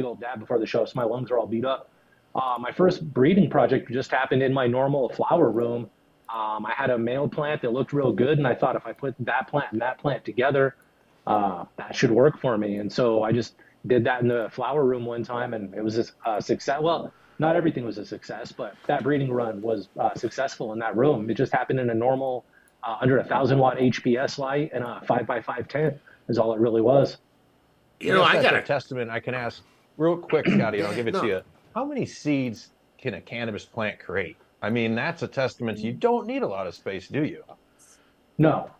big old dab before the show, so my lungs are all beat up. Uh, my first breeding project just happened in my normal flower room. Um, I had a male plant that looked real good, and I thought if I put that plant and that plant together, uh, that should work for me. And so I just did that in the flower room one time, and it was a success. Well, not everything was a success, but that breeding run was uh, successful in that room. It just happened in a normal, uh, under a thousand watt HPS light and a five by five tent is all it really was. You know, I got a testament. I can ask real quick, Scotty. I'll give it no. to you. How many seeds can a cannabis plant create? I mean, that's a testament. You don't need a lot of space, do you? No.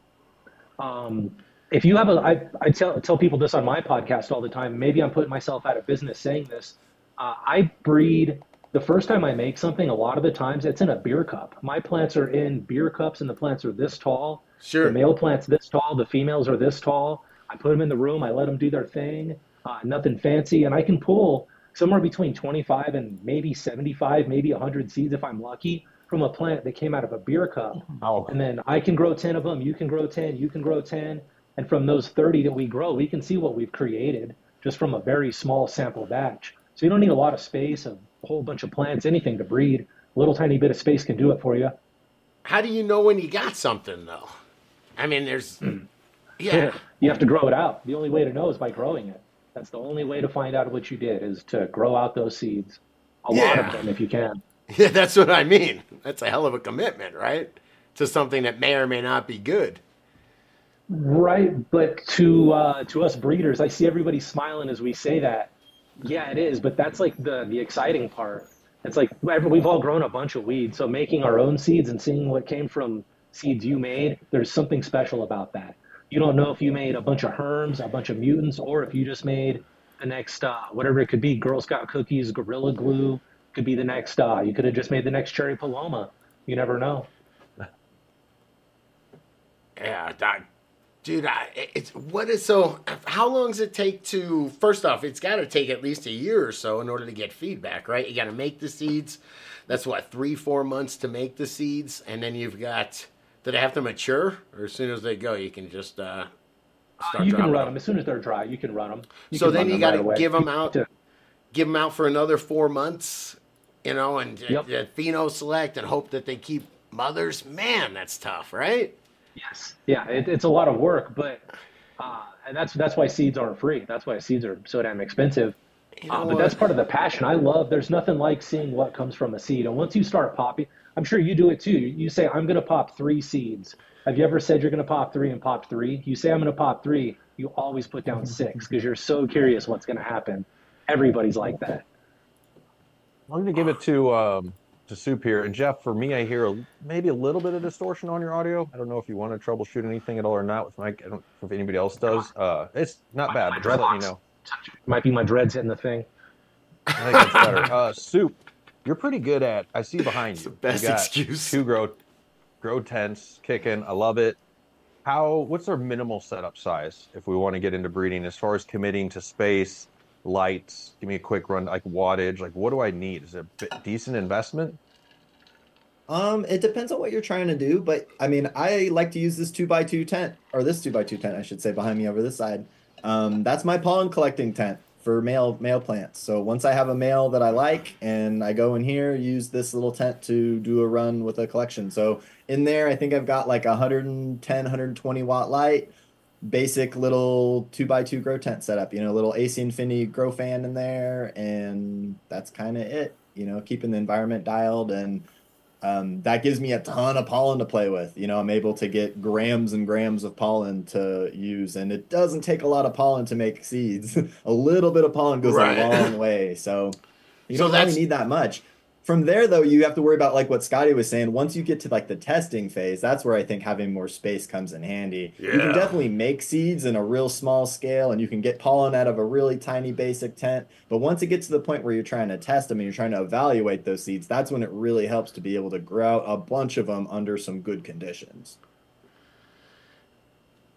Um, if you have a, I, I tell, tell people this on my podcast all the time. Maybe I'm putting myself out of business saying this. Uh, I breed the first time I make something, a lot of the times it's in a beer cup. My plants are in beer cups, and the plants are this tall. Sure. The male plants this tall. The females are this tall. I put them in the room. I let them do their thing. Uh, nothing fancy, and I can pull somewhere between 25 and maybe 75, maybe 100 seeds if I'm lucky from a plant that came out of a beer cup. Oh. And then I can grow 10 of them, you can grow 10, you can grow 10. And from those 30 that we grow, we can see what we've created just from a very small sample batch. So you don't need a lot of space, a whole bunch of plants, anything to breed. A little tiny bit of space can do it for you. How do you know when you got something, though? I mean, there's. Hmm. Yeah. You have to grow it out. The only way to know is by growing it. That's the only way to find out what you did is to grow out those seeds. A yeah. lot of them if you can. Yeah, that's what I mean. That's a hell of a commitment, right? To something that may or may not be good. Right, but to uh, to us breeders, I see everybody smiling as we say that. Yeah, it is, but that's like the the exciting part. It's like we've all grown a bunch of weeds, so making our own seeds and seeing what came from seeds you made, there's something special about that you don't know if you made a bunch of herms, a bunch of mutants, or if you just made the next uh, whatever it could be, Girl Scout cookies, Gorilla Glue could be the next. Uh, you could have just made the next Cherry Paloma. You never know. Yeah, that, dude. I, it's what is so? How long does it take to? First off, it's got to take at least a year or so in order to get feedback, right? You got to make the seeds. That's what three, four months to make the seeds, and then you've got do they have to mature, or as soon as they go, you can just uh, start? You can run them as soon as they're dry. You can run them. You so then you got to give them out, give them out for another four months, you know, and yep. uh, pheno select and hope that they keep mothers. Man, that's tough, right? Yes. Yeah, it, it's a lot of work, but uh, and that's that's why seeds aren't free. That's why seeds are so damn expensive. You know uh, but that's part of the passion. I love. There's nothing like seeing what comes from a seed, and once you start popping, I'm sure you do it too. You say, I'm going to pop three seeds. Have you ever said you're going to pop three and pop three? You say, I'm going to pop three. You always put down six because you're so curious what's going to happen. Everybody's like that. I'm going to give it to um, to Soup here. And Jeff, for me, I hear a, maybe a little bit of distortion on your audio. I don't know if you want to troubleshoot anything at all or not with mic. I don't know if anybody else does. Uh, it's not bad, but just let me know. Might be my dreads hitting the thing. I think it's better. Uh, Soup, you're pretty good at. I see behind you. the best you excuse. Two grow, grow tents kicking. I love it. How? What's our minimal setup size if we want to get into breeding? As far as committing to space, lights. Give me a quick run, like wattage. Like, what do I need? Is it a decent investment? Um, it depends on what you're trying to do, but I mean, I like to use this two by two tent, or this two by two tent, I should say, behind me over this side. Um, that's my pollen collecting tent for male male plants. So once I have a male that I like and I go in here, use this little tent to do a run with a collection. So in there, I think I've got like a 110, 120 watt light, basic little two by two grow tent setup, you know, little AC Infinity grow fan in there. And that's kind of it, you know, keeping the environment dialed and um, that gives me a ton of pollen to play with. You know, I'm able to get grams and grams of pollen to use, and it doesn't take a lot of pollen to make seeds. a little bit of pollen goes right. a long way, so you so don't really need that much. From there, though, you have to worry about like what Scotty was saying. Once you get to like the testing phase, that's where I think having more space comes in handy. Yeah. You can definitely make seeds in a real small scale, and you can get pollen out of a really tiny basic tent. But once it gets to the point where you're trying to test them and you're trying to evaluate those seeds, that's when it really helps to be able to grow a bunch of them under some good conditions.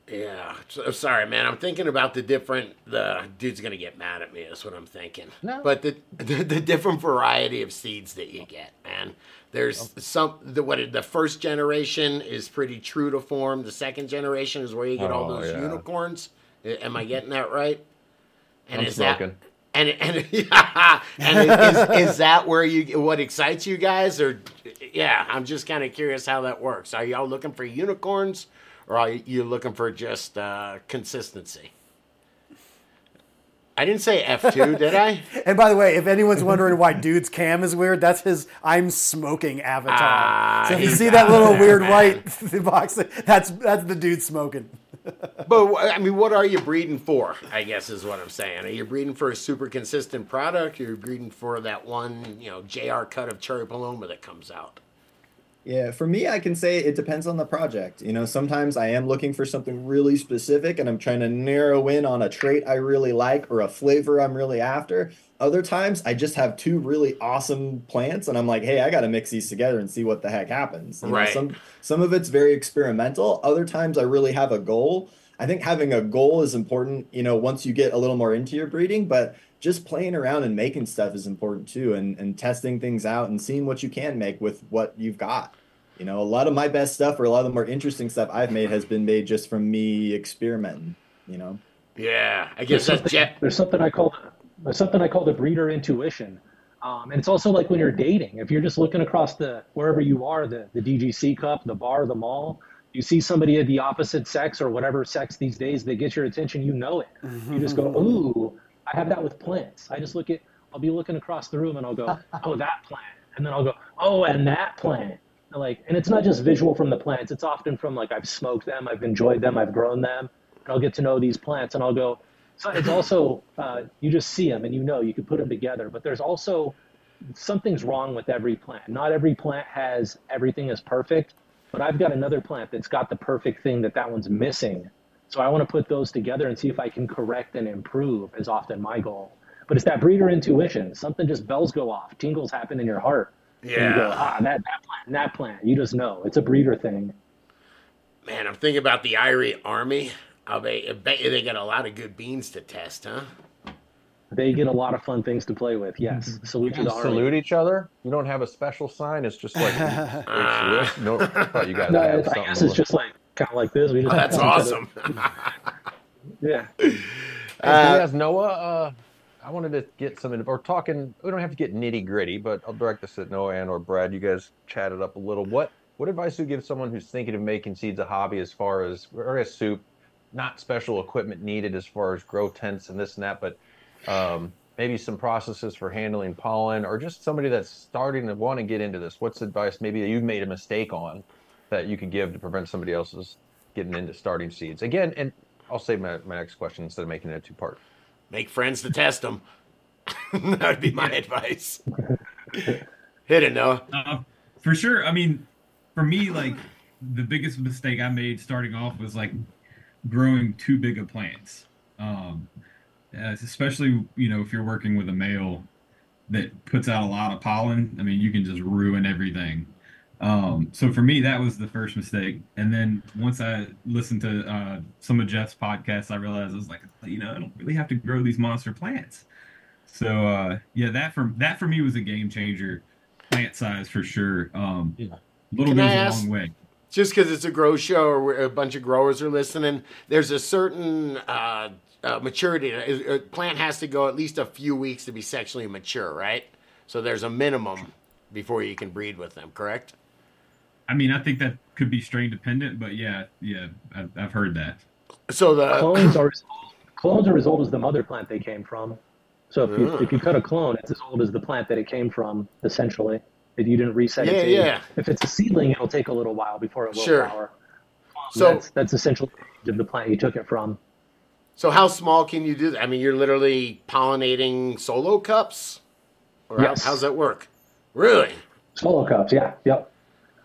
Yeah, so, sorry, man. I'm thinking about the different. The dude's gonna get mad at me. That's what I'm thinking. No. But the, the, the different variety of seeds that you get, man. There's oh. some the what the first generation is pretty true to form. The second generation is where you get oh, all those yeah. unicorns. Am I getting that right? And I'm is smoking. And and yeah, and is, is that where you what excites you guys or yeah, I'm just kind of curious how that works. Are y'all looking for unicorns or are you looking for just uh, consistency? I didn't say F2, did I? And by the way, if anyone's wondering why dude's cam is weird, that's his I'm smoking avatar. Ah, so if you see that little that, weird man. white box, that's that's the dude smoking. But I mean, what are you breeding for? I guess is what I'm saying. Are you breeding for a super consistent product? Or are you breeding for that one, you know, JR cut of cherry paloma that comes out? Yeah, for me, I can say it depends on the project. You know, sometimes I am looking for something really specific and I'm trying to narrow in on a trait I really like or a flavor I'm really after. Other times, I just have two really awesome plants and I'm like, hey, I got to mix these together and see what the heck happens. You know, Right. some some of it's very experimental. Other times, I really have a goal. I think having a goal is important, you know, once you get a little more into your breeding, but just playing around and making stuff is important too and, and testing things out and seeing what you can make with what you've got. You know, a lot of my best stuff or a lot of the more interesting stuff I've made has been made just from me experimenting, you know. Yeah, I There's guess that's something, Jet. there's something I call there's something I call the breeder intuition, um, and it's also like when you're dating. If you're just looking across the wherever you are, the the DGC cup, the bar, the mall, you see somebody of the opposite sex or whatever sex these days that gets your attention, you know it. You just go, ooh, I have that with plants. I just look at, I'll be looking across the room and I'll go, oh, that plant, and then I'll go, oh, and that plant. And like, and it's not just visual from the plants. It's often from like I've smoked them, I've enjoyed them, I've grown them, and I'll get to know these plants, and I'll go. So it's also uh, you just see them and you know you can put them together. But there's also something's wrong with every plant. Not every plant has everything is perfect, but I've got another plant that's got the perfect thing that that one's missing. So I want to put those together and see if I can correct and improve is often my goal. But it's that breeder intuition. Something just bells go off, tingles happen in your heart. And you go, Yeah, ah, that, that plant, that plant. You just know. It's a breeder thing. man, I'm thinking about the Irie Army. I bet, I bet you they got a lot of good beans to test, huh? They get a lot of fun things to play with. Yes. Salute to the guys army. salute each other. You don't have a special sign. It's just like it's- no. I thought you guys No, have I guess it's just like kind of like this. We just Oh, that's awesome. Yeah. Hey, Uh, yes, Noah. Uh, I wanted to get some. Or talking. We don't have to get nitty gritty, but I'll direct this at Noah and or Brad. You guys chatted up a little. What what advice would you give someone who's thinking of making seeds a hobby, as far as or a soup, not special equipment needed as far as grow tents and this and that, but um, maybe some processes for handling pollen, or just somebody that's starting to want to get into this. What's advice maybe that you've made a mistake on that you could give to prevent somebody else's getting into starting seeds again? And I'll save my, my next question instead of making it a two part. Make friends to test them. that would be my advice. Hit it, Noah. Uh, for sure. I mean, for me, like the biggest mistake I made starting off was like growing too big of plants. Um, especially you know if you're working with a male that puts out a lot of pollen. I mean, you can just ruin everything. Um, so for me, that was the first mistake. And then once I listened to uh, some of Jeff's podcasts, I realized I was like, you know, I don't really have to grow these monster plants. So uh, yeah, that for that for me was a game changer. Plant size for sure. Um, Yeah. Little Can goes I a ask- long way. just because it's a grow show or a bunch of growers are listening, there's a certain uh, uh, maturity. A a plant has to go at least a few weeks to be sexually mature, right? So there's a minimum before you can breed with them, correct? I mean, I think that could be strain dependent, but yeah, yeah, I've, I've heard that. So the clones are clones are as old as the mother plant they came from. So if you, if you cut a clone, it's as old as the plant that it came from, essentially. If you didn't reset Yeah, its age. yeah. If it's a seedling, it'll take a little while before it will Sure. flower. So- that's, that's essentially the age of the plant you took it from. so how small can you do that? I mean, you're literally pollinating solo cups, or how- Yes. how's that work? Really? Solo cups, yeah, yep.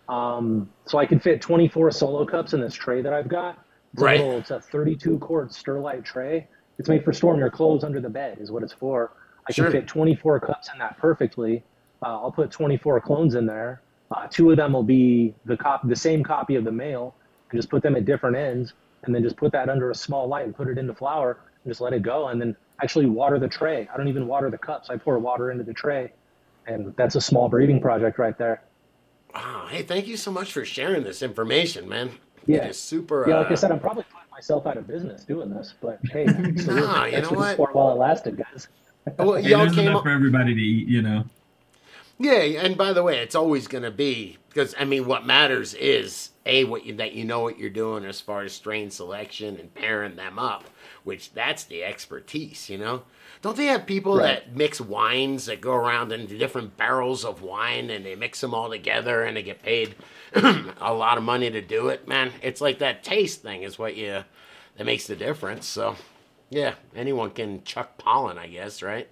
Um, so I can fit 24 solo cups in this tray that I've got. It's Right. a little, it's a 32 quart Sterlite tray. It's made for storing your clothes under the bed, is what it's for. I Sure. can fit 24 cups in that perfectly. Uh, I'll put 24 clones in there. Uh, two of them will be the cop, the same copy of the male, and just put them at different ends, and then just put that under a small light and put it into flower, and just let it go, and then actually water the tray. I don't even water the cups. I pour water into the tray, and that's a small breeding project right there. Wow. Hey, thank you so much for sharing this information, man. Yeah. It is super. Yeah, like I uh, said, I'm probably putting myself out of business doing this, but hey, salute. Nah, you know for the what? support while it lasted, guys. Well, Hey, y'all there's came enough up. for everybody to eat, you know. Yeah, and by the way, it's always going to be because I mean, what matters is a what you that you know what you're doing as far as strain selection and pairing them up, which that's the expertise, you know. Don't they have people Right. that mix wines that go around in different barrels of wine and they mix them all together and they get paid a lot of money to do it, man? It's like that taste thing is what you that makes the difference. So, yeah, anyone can chuck pollen, I guess, right?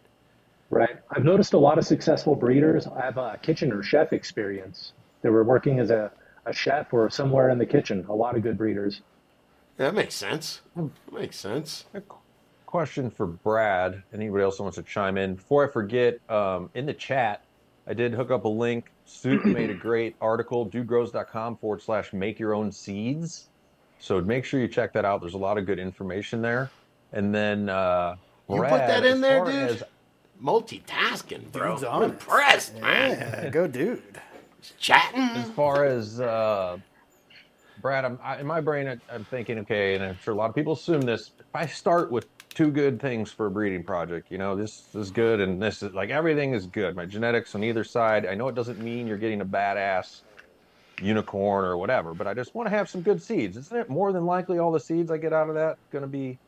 Right. I've noticed a lot of successful breeders I have a kitchen or chef experience. They were working as a, a chef or somewhere in the kitchen. A lot of good breeders. That makes sense. makes sense. A question for Brad. Anybody else wants to chime in? Before I forget, um, in the chat, I did hook up a link. Soup made a great article, dudegrows.com forward slash make your own seeds. So make sure you check that out. There's a lot of good information there. And then, uh, You put Brad, that in as there, far dude? as- Multitasking, bro. Dude's I'm impressed, man. Yeah, go dude. Chatting. as far as uh, Brad, I'm, I, in my brain, I, I'm thinking, okay, and I'm sure a lot of people assume this. If I start with two good things for a breeding project, you know, this is good and this is like everything is good. My genetics on either side. I know it doesn't mean you're getting a badass unicorn or whatever, but I just want to have some good seeds. Isn't it more than likely all the seeds I get out of that going to be?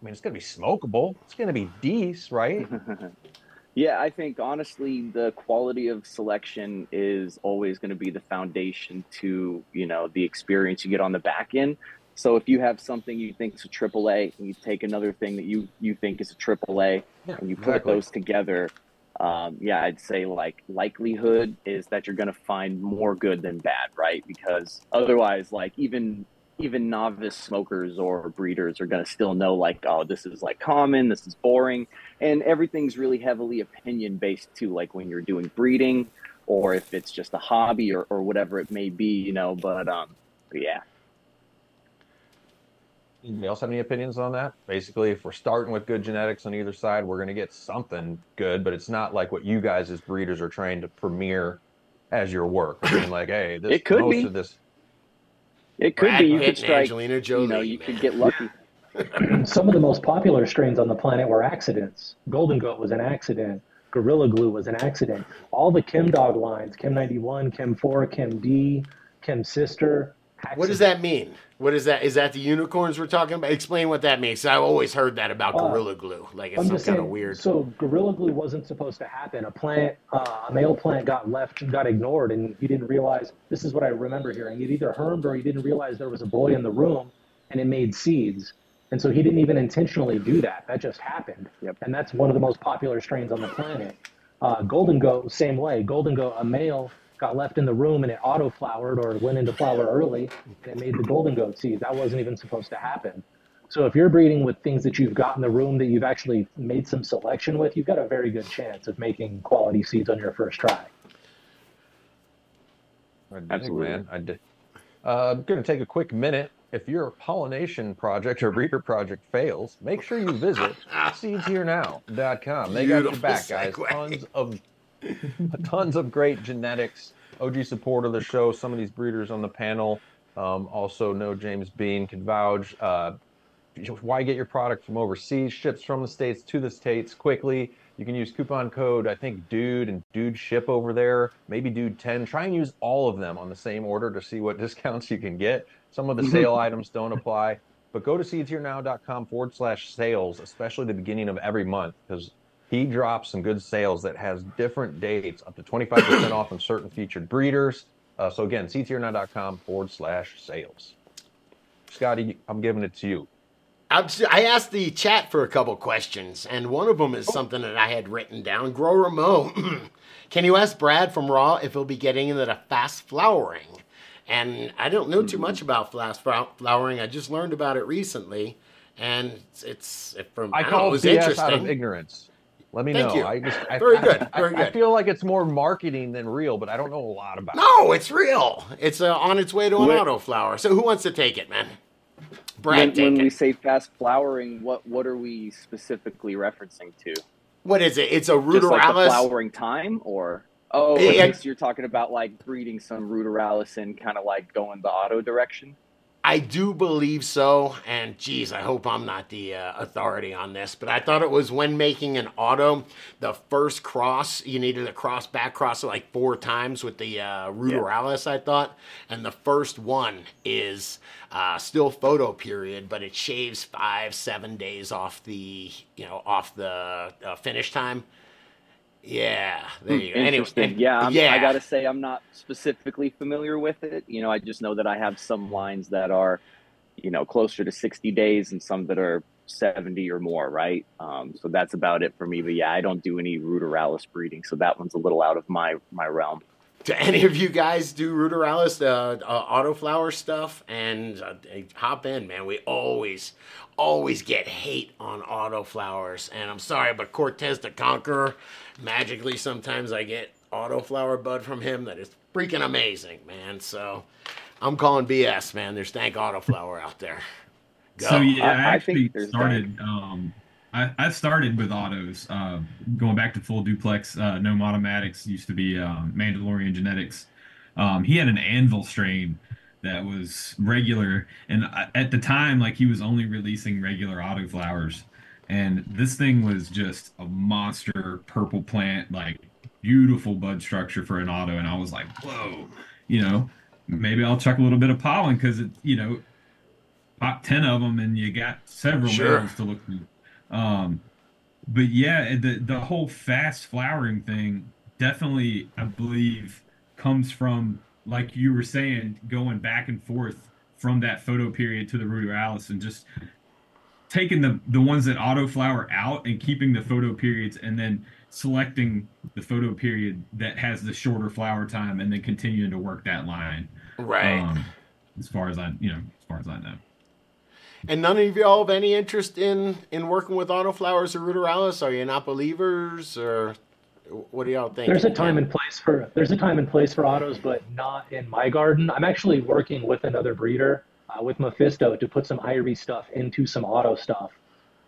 I mean, it's going to be smokable. It's going to be decent, right? Yeah, I think honestly, the quality of selection is always going to be the foundation to you know the experience you get on the back end. So if you have something you think is a triple A, and you take another thing that you you think is a triple A, Yeah, and you put exactly. those together, um, yeah, I'd say like likelihood is that you're going to find more good than bad, right? Because otherwise, like even even novice smokers or breeders are going to still know like, oh, this is like common, this is boring, and everything's really heavily opinion based too. Like when you're doing breeding, or if it's just a hobby or, or whatever it may be, you know. But um, but yeah. Anybody else have any opinions on that? Basically, if we're starting with good genetics on either side, we're going to get something good, but it's not like what you guys as breeders are trying to premiere as your work. I mean, like, hey, this It could most be. of this. It could Brad be you Pitt could strike. Angelina Jolie, you know, you could get lucky. Some of the most popular strains on the planet were accidents. Golden Goat was an accident. Gorilla Glue was an accident. All the Chem Dog lines, Chem 91, Chem 4, Chem D, Chem Sister. What does that mean? What is that? Is that the unicorns we're talking about? Explain what that means. I've always heard that about Uh, Gorilla Glue. Like it's I'm some just kind saying, of weird. So Gorilla Glue wasn't supposed to happen. A plant, uh, a male plant got left, got ignored, and he didn't realize. This is what I remember hearing. It either hermed or he didn't realize there was a boy in the room, and it made seeds. And so he didn't even intentionally do that. That just happened. Yep. And that's one of the most popular strains on the planet. Uh, Golden Goat, same way. Golden Goat, a male got left in the room and it auto flowered or went into flower early, and it made the Golden Goat seeds. That wasn't even supposed to happen. So if you're breeding with things that you've got in the room that you've actually made some selection with, you've got a very good chance of making quality seeds on your first try. I dig, Absolutely. man. I did. Uh, I'm going to take a quick minute. If your pollination project or breeder project fails, make sure you visit seedsherenow.com. They got your Beautiful back, guys. segue. Tons of tons of great genetics. OG support of the show. Some of these breeders on the panel um, also know James Bean can vouch. Uh, why get your product from overseas? Ships from the states to the states quickly. You can use coupon code I think Dude and Dude Ship over there. Maybe Dude ten. Try and use all of them on the same order to see what discounts you can get. Some of the sale items don't apply. But go to seedsherenow.com forward slash sales, especially the beginning of every month, because he drops some good sales that has different dates, up to 25% off on certain featured breeders. Uh, so again, seedsherenow.com forward slash sales. Scotty, I'm giving it to you. I asked the chat for a couple questions, and one of them is something that I had written down. Grow Mo, can you ask Brad from Raw if he'll be getting into the fast flowering? And I don't know too much about fast flowering. I just learned about it recently, and it's, it's from I I, know, call it was BS out of ignorance. Let me Thank know. you. I just, I, Very I- good, I, very I good. feel like it's more marketing than real, but I don't know a lot about it. No, it's real. It's uh, on its way to an Wait. auto flower. So who wants to take it, man? Brad, When, take when it. we say fast flowering, what what are we specifically referencing to? what is it? It's a Just like the ruderalis. flowering time, or oh, Yeah. okay, you're talking about like breeding some ruderalis and kind of like going the auto direction. I do believe so, and geez, I hope I'm not the uh, authority on this, but I thought it was when making an auto, the first cross you needed a cross back cross like four times with the uh, Ruderalis, I thought, and the first one is uh, still photo period, but it shaves five seven days off the you know off the uh, finish time. Yeah, there you go. Anyway, Interesting. and- yeah, I'm, yeah. I gotta say I'm not specifically familiar with it. You know, I just know that I have some lines that are, you know, closer to 60 days and some that are 70 or more, right? Um, so that's about it for me. But yeah, I don't do any ruderalis breeding, so that one's a little out of my my realm. Do any of you guys do Ruderalis, uh, uh, autoflower stuff? And uh, hop in, man. We always, always get hate on autoflowers. And I'm sorry, but Cortez the Conqueror, magically, sometimes I get autoflower bud from him that is freaking amazing, man. So I'm calling BS, man. There's thank autoflower out there. Go. So yeah, I- I, I actually think there's started. Um, I, I started with autos, uh, going back to full duplex. Uh, Gnome Automatics used to be um, Mandalorian Genetics. Um, he had an anvil strain that was regular, and I, at the time, like he was only releasing regular auto flowers, and this thing was just a monster purple plant, like beautiful bud structure for an auto, and I was like, whoa, you know, maybe I'll chuck a little bit of pollen because it, you know, pop 10 of them and you got several Sure. to look through. Um, but yeah, the, the whole fast flowering thing definitely, I believe, comes from, like you were saying, going back and forth from that photo period to the ruderalis and just taking the, the ones that auto flower out and keeping the photo periods and then selecting the photo period that has the shorter flower time and then continuing to work that line. right. Um, as far as I, you know, as far as I know. And none of y'all have any interest in in working with autoflowers or Ruderalis? Are you not believers, or what do y'all think? There's a time and place for there's a time and place for autos, but not in my garden. I'm actually working with another breeder, uh, with Mephisto, to put some Irie stuff into some auto stuff.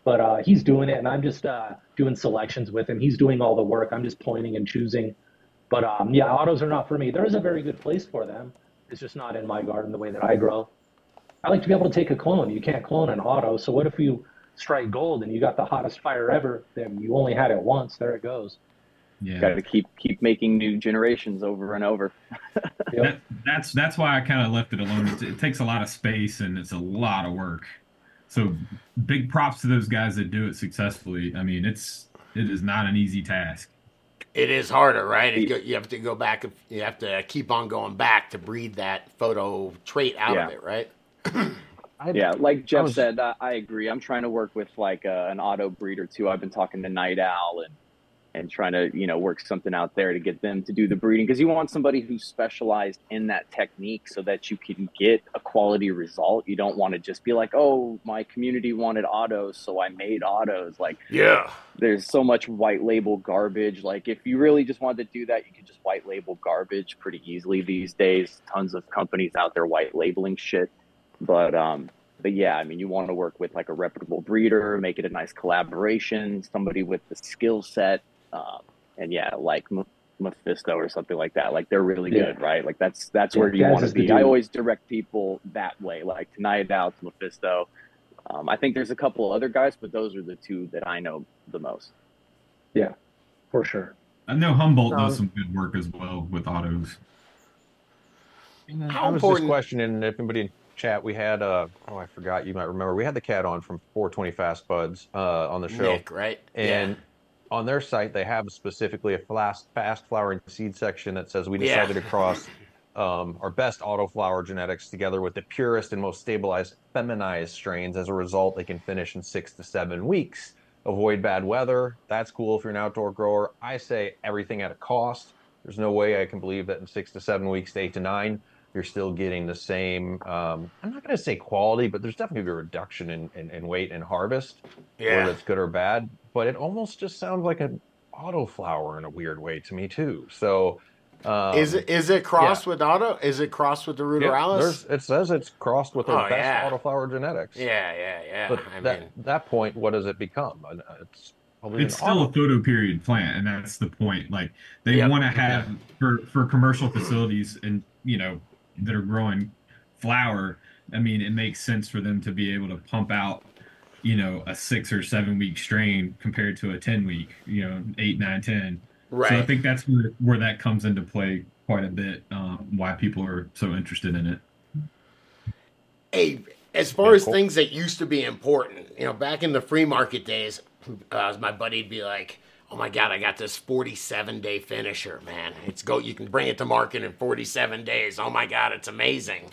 But uh, he's doing it, and I'm just uh, doing selections with him. He's doing all the work. I'm just pointing and choosing. But um, yeah, autos are not for me. There is a very good place for them. It's just not in my garden the way that I grow. I like to be able to take a clone. You can't clone an auto. So what if you strike gold and you got the hottest fire ever? Then you only had it once. There it goes. Yeah. Got to keep keep making new generations over and over. Yep. That, that's that's why I kind of left it alone. It, it takes a lot of space and it's a lot of work. So big props to those guys that do it successfully. I mean, it's it is not an easy task. It is harder, right? It you have to go back. You have to keep on going back to breed that photo trait out of it, right? I, Yeah, like Jeff was- said, I, I agree. I'm trying to work with like uh, an auto breeder too. I've been talking to Night Owl and and trying to you know work something out there to get them to do the breeding because you want somebody who's specialized in that technique so that you can get a quality result. You don't want to just be like, oh, my community wanted autos, so I made autos. Like Yeah. there's so much white label garbage. Like if you really just wanted to do that, you could just white label garbage pretty easily these days. Tons of companies out there white labeling shit. But um but yeah, I mean you want to work with like a reputable breeder, make it a nice collaboration, somebody with the skill set. Um, and yeah, like M- Mephisto or something like that. Like they're really Yeah. good, right? Like that's that's Yeah, where you want to be. I always direct people that way, like tonight out to Mephisto. Um, I think there's a couple other guys, but those are the two that I know the most. Yeah, for sure. I know Humboldt Um, does some good work as well with autos. How I was important- just questioning if anybody in chat we had uh oh I forgot you might remember we had the cat on from 420 Fast Buds uh on the show Nick, right? and on their site they have specifically a fast fast flowering seed section that says we Yeah. decided to cross um, our best autoflower genetics together with the purest and most stabilized feminized strains. As a result, they can finish in six to seven weeks. Avoid bad weather. That's cool if you're an outdoor grower. I say everything at a cost. There's no way I can believe that in six to seven weeks, to eight to nine, you're still getting the same. Um, I'm not going to say quality, but there's definitely a reduction in, in, in weight and harvest Yeah. whether it's good or bad. But it almost just sounds like an autoflower in a weird way to me too. So um, is it is it crossed with auto? Is it crossed with the yeah, Ruderalis? there's- it says it's crossed with our Oh, best yeah. autoflower genetics. yeah, yeah, yeah. But I that mean, that point, what does it become? It's probably It's an still a auto. photo period plant, and that's the point. Like they Yep. want to have for for commercial facilities and you know that are growing flower. I mean, it makes sense for them to be able to pump out, you know, a six or seven week strain compared to a 10 week, you know, eight, nine, 10. Right. So I think that's where, where that comes into play quite a bit, um, why people are so interested in it. Hey, as far as things that used to be important, you know, back in the free market days, uh, my buddy'd be like, "Oh my god, I got this 47 day finisher, man! It's go. You can bring it to market in 47 days. Oh my god, it's amazing."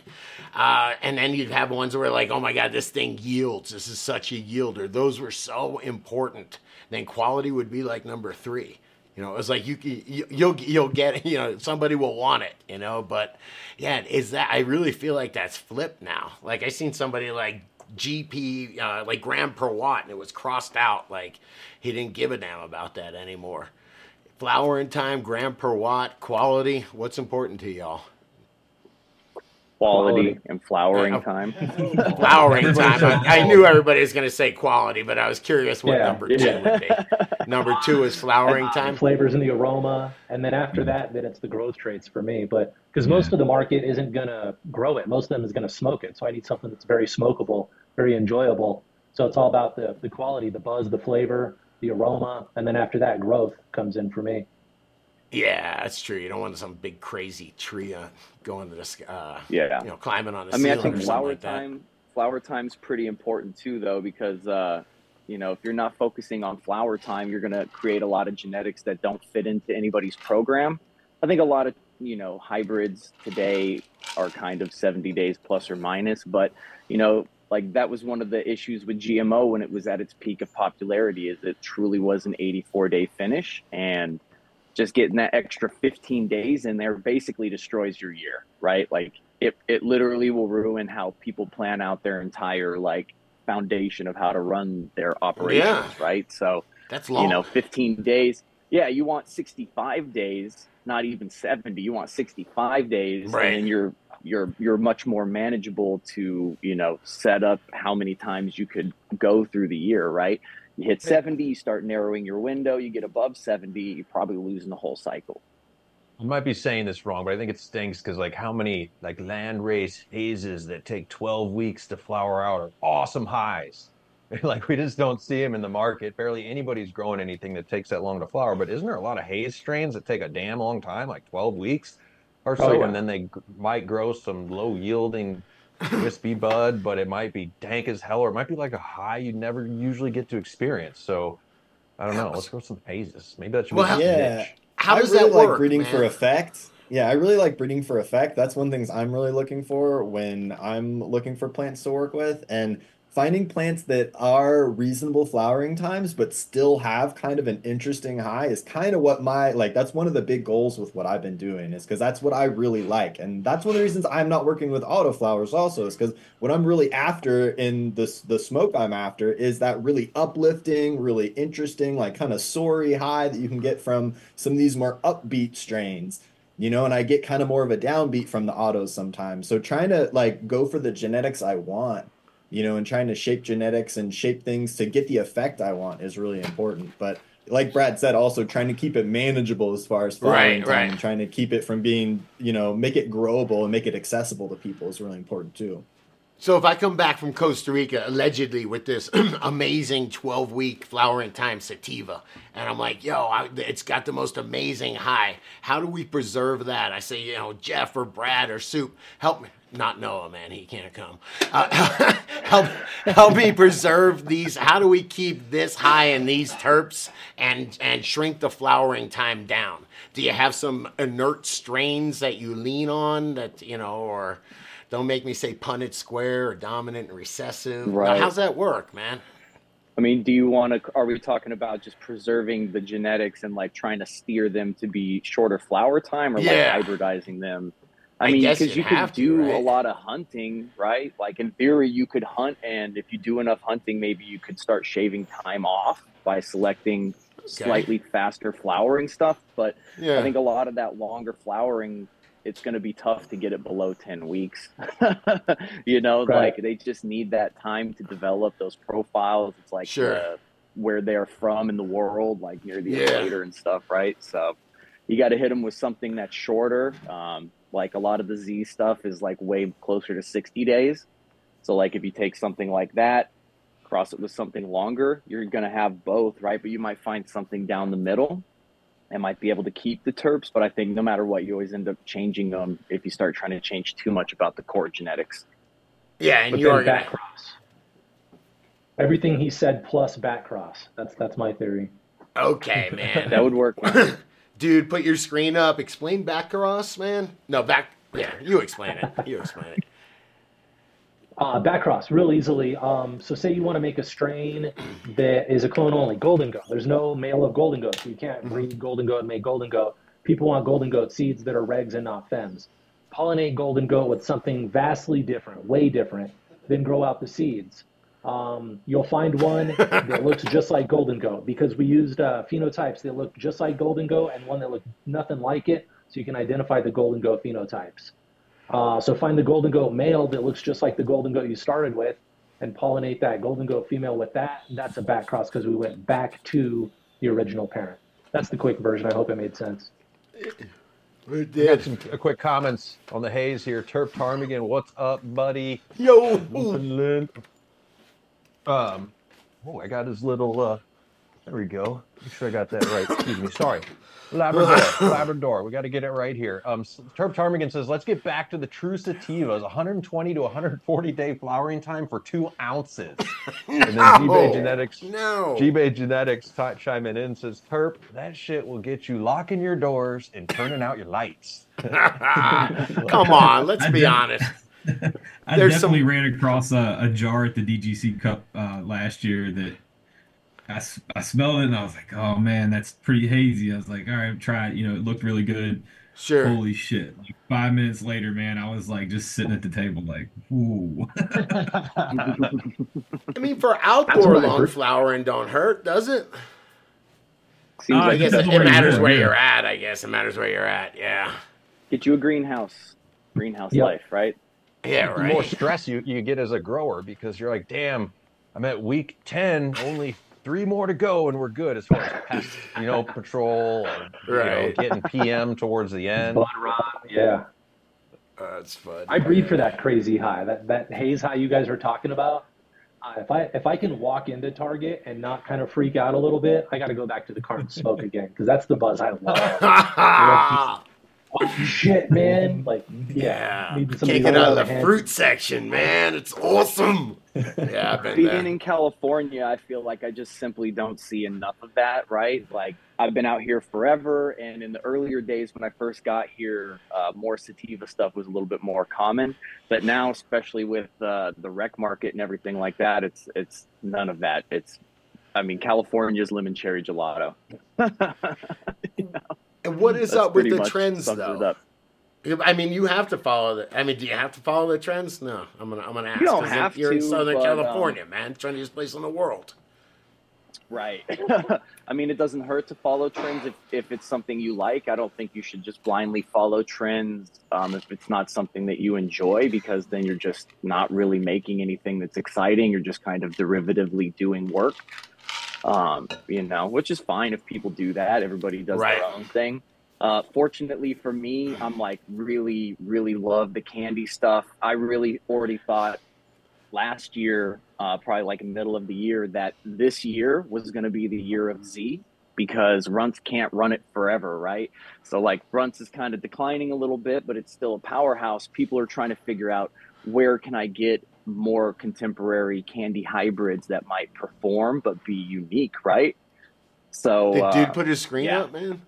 Uh, and then you'd have ones where like, "Oh my god, this thing yields. This is such a yielder." Those were so important. Then quality would be like number three. You know, it was like you, you you'll you'll get you know somebody will want it. You know, but yeah, is that I really feel like that's flipped now. Like I seen somebody like GP uh, like gram per watt, and it was crossed out. Like he didn't give a damn about that anymore. Flowering time, gram per watt, quality. What's important to y'all? Quality, Quality. and flowering Yeah. time. Flowering time. I, I knew everybody was going to say quality, but I was curious what Yeah, number two yeah. would be. Number two is flowering time. flavors and the aroma, and then after that, then it's the growth traits for me. But because most of the market isn't gonna grow it, most of them is gonna smoke it. So I need something that's very smokable, very enjoyable. So it's all about the the quality, the buzz, the flavor, the aroma, and then after that, growth comes in for me. Yeah, that's true. You don't want some big crazy tree uh, going to the sky, uh, Yeah. you know, climbing on the I mean, I think or something flower like that. time. Flower time's pretty important too, though, because uh, you know if you're not focusing on flower time, you're going to create a lot of genetics that don't fit into anybody's program. I think a lot of you know hybrids today are kind of 70 days plus or minus, but you know like that was one of the issues with GMO when it was at its peak of popularity is it truly was an 84 day finish and just getting that extra 15 days in there basically destroys your year, right? Like it, it literally will ruin how people plan out their entire like foundation of how to run their operations, Yeah. right? So, That's long. you know, 15 days. Yeah, you want 65 days, not even 70. You want 65 days Right. and you're you're you're much more manageable to, you know, set up how many times you could go through the year, right? You hit 70, you start narrowing your window, you get above 70, you're probably losing the whole cycle. I might be saying this wrong, but I think it stinks because like how many like land race hazes that take 12 weeks to flower out are awesome highs. like we just don't see them in the market. Barely anybody's growing anything that takes that long to flower. But isn't there a lot of haze strains that take a damn long time, like 12 weeks or oh, so, Oh, yeah. and then they g- might grow some low yielding wispy bud, but it might be dank as hell, or it might be like a high you never usually get to experience. So I don't know. Let's grow some hazes. Maybe that should Well, be how- the Yeah. niche. How I really that like breeding man? for effect. Yeah, I really like breeding for effect. That's one things I'm really looking for when I'm looking for plants to work with and finding plants that are reasonable flowering times but still have kind of an interesting high is kind of what my like that's one of the big goals with what I've been doing is because that's what I really like and that's one of the reasons I'm not working with auto flowers also is because what I'm really after in this the smoke I'm after is that really uplifting, really interesting, like kind of soary high that you can get from some of these more upbeat strains. You know, and I get kind of more of a downbeat from the autos sometimes. So trying to like go for the genetics I want, you know, and trying to shape genetics and shape things to get the effect I want is really important. But like Brad said, also trying to keep it manageable as far as flowering Right, time right. and trying to keep it from being, you know, make it growable and make it accessible to people is really important too. So if I come back from Costa Rica allegedly with this amazing 12 week flowering time sativa, and I'm like, yo, I, it's got the most amazing high. How do we preserve that? I say, you know, Jeff or Brad or Soup, help me. Not Noah, man, he can't come. Uh, help, help me preserve these. How do we keep this high in these terps and and shrink the flowering time down? Do you have some inert strains that you lean on that you know, or don't make me say Punnett square or dominant and recessive. Now, Right. how's that work, man? I mean, do you want to? Are we talking about just preserving the genetics and like trying to steer them to be shorter flower time, or Yeah. like hybridizing them? I, I mean, because you'd you could to, do a lot of hunting, right? Like in theory, you could hunt, and if you do enough hunting, maybe you could start shaving time off by selecting slightly faster flowering stuff. But Yeah. I think a lot of that longer flowering, it's going to be tough to get it below 10 weeks. you know, Right. like they just need that time to develop those profiles. It's like Sure. the- where they're from in the world, like near the Yeah. equator and stuff, right? So you got to hit them with something that's shorter. Um, like a lot of the Z stuff is like way closer to 60 days. So like if you take something like that, cross it with something longer, you're gonna have both, right? But you might find something down the middle and might be able to keep the terps. But I think no matter what, you always end up changing them if you start trying to change too much about the core genetics. Yeah, and But you then are gonna, back cross. Everything he said plus back cross. That's that's my theory. okay, man. That would work. Dude, put your screen up. Explain back cross, man. No, back. Yeah, you explain it. You explain it. Uh, back cross real easily. Um, so say you want to make a strain that is a clone only, golden goat. There's no male of golden goat, so you can't breed golden goat and make golden goat. People want golden goat seeds that are regs and not fems. Pollinate golden goat with something vastly different, way different, then grow out the seeds. Um, you'll find one that looks just like golden goat because we used uh, phenotypes that look just like golden goat and one that looked nothing like it, so you can identify the golden goat phenotypes. Uh, so find the golden goat male that looks just like the golden goat you started with, and pollinate that golden goat female with that. That's a back cross because we went back to the original parent. That's the quick version. I hope it made sense. It We got did. some quick comments on the haze here. Terp Ptarmigan, what's up, buddy? Yo. Um, oh, I got his little. uh There we go. Make sure I got that right. Excuse me. Sorry. Labrador. Labrador. We got to get it right here. Um, Terp Ptarmigan says, let's get back to the true sativas. 120 to 140 day flowering time for two ounces. And then G-Bay No. Genetics. No. G-Bay Genetics t- chiming in says, Terp, that shit will get you locking your doors and turning out your lights. Come on, let's be honest. I There's definitely some- ran across a, a jar at the DGC Cup uh, last year that I smelled it and I was like, oh man, that's pretty hazy. I was like, all right, try it. You know, it looked really good. Sure. Holy shit. Like five minutes later, man, I was like just sitting at the table, like, ooh. I mean, for outdoor long heard. flowering don't hurt, does it? Seems Uh, I guess depends it, where it you matters where you're at. I guess it matters where you're at. Yeah. get you a greenhouse, greenhouse Yep. life, right? Yeah. the more stress you, you get as a grower because you're like, damn, I'm at week 10, only three more to go, and we're good as far as pest, you know, patrol, or, you know, getting PM towards the end. Bud rot. Yeah. Uh, that's fun. I breed for that crazy high, that that haze high you guys are talking about. Uh, if I if I can walk into Target and not kind of freak out a little bit, I got to go back to the car and smoke again because that's the buzz I love. oh, shit, man! Like, yeah, yeah. needed somebody Can't get out of my the hand. fruit section, man. It's awesome. Yeah, I've been Being there. in California, I feel like I just simply don't see enough of that, right? Like I've been out here forever, and in the earlier days when I first got here, uh, more sativa stuff was a little bit more common. But now, especially with uh, the rec market and everything like that, it's it's none of that. It's, I mean, California's lemon cherry gelato. And what is That's up with the trends, sums it though? up. I mean, you have to follow the. I mean, do you have to follow the trends? No, I'm gonna. I'm gonna ask. You don't 'cause have You're in Southern but, um, California, man. Trendiest place in the world. Right. I mean, it doesn't hurt to follow trends if, if it's something you like. I don't think you should just blindly follow trends um, if it's not something that you enjoy, because then you're just not really making anything that's exciting. You're just kind of derivatively doing work, um, you know, which is fine if people do that. Everybody does Right. their own thing. Uh, fortunately for me, I'm like really, really love the candy stuff. I really already thought last year, uh, probably like middle of the year, that this year was going to be the year of Z because Runts can't run it forever, right? So like Runts is kind of declining a little bit, but it's still a powerhouse. People are trying to figure out where can I get more contemporary candy hybrids that might perform but be unique, right? So Did uh, dude put his screen yeah. up, man?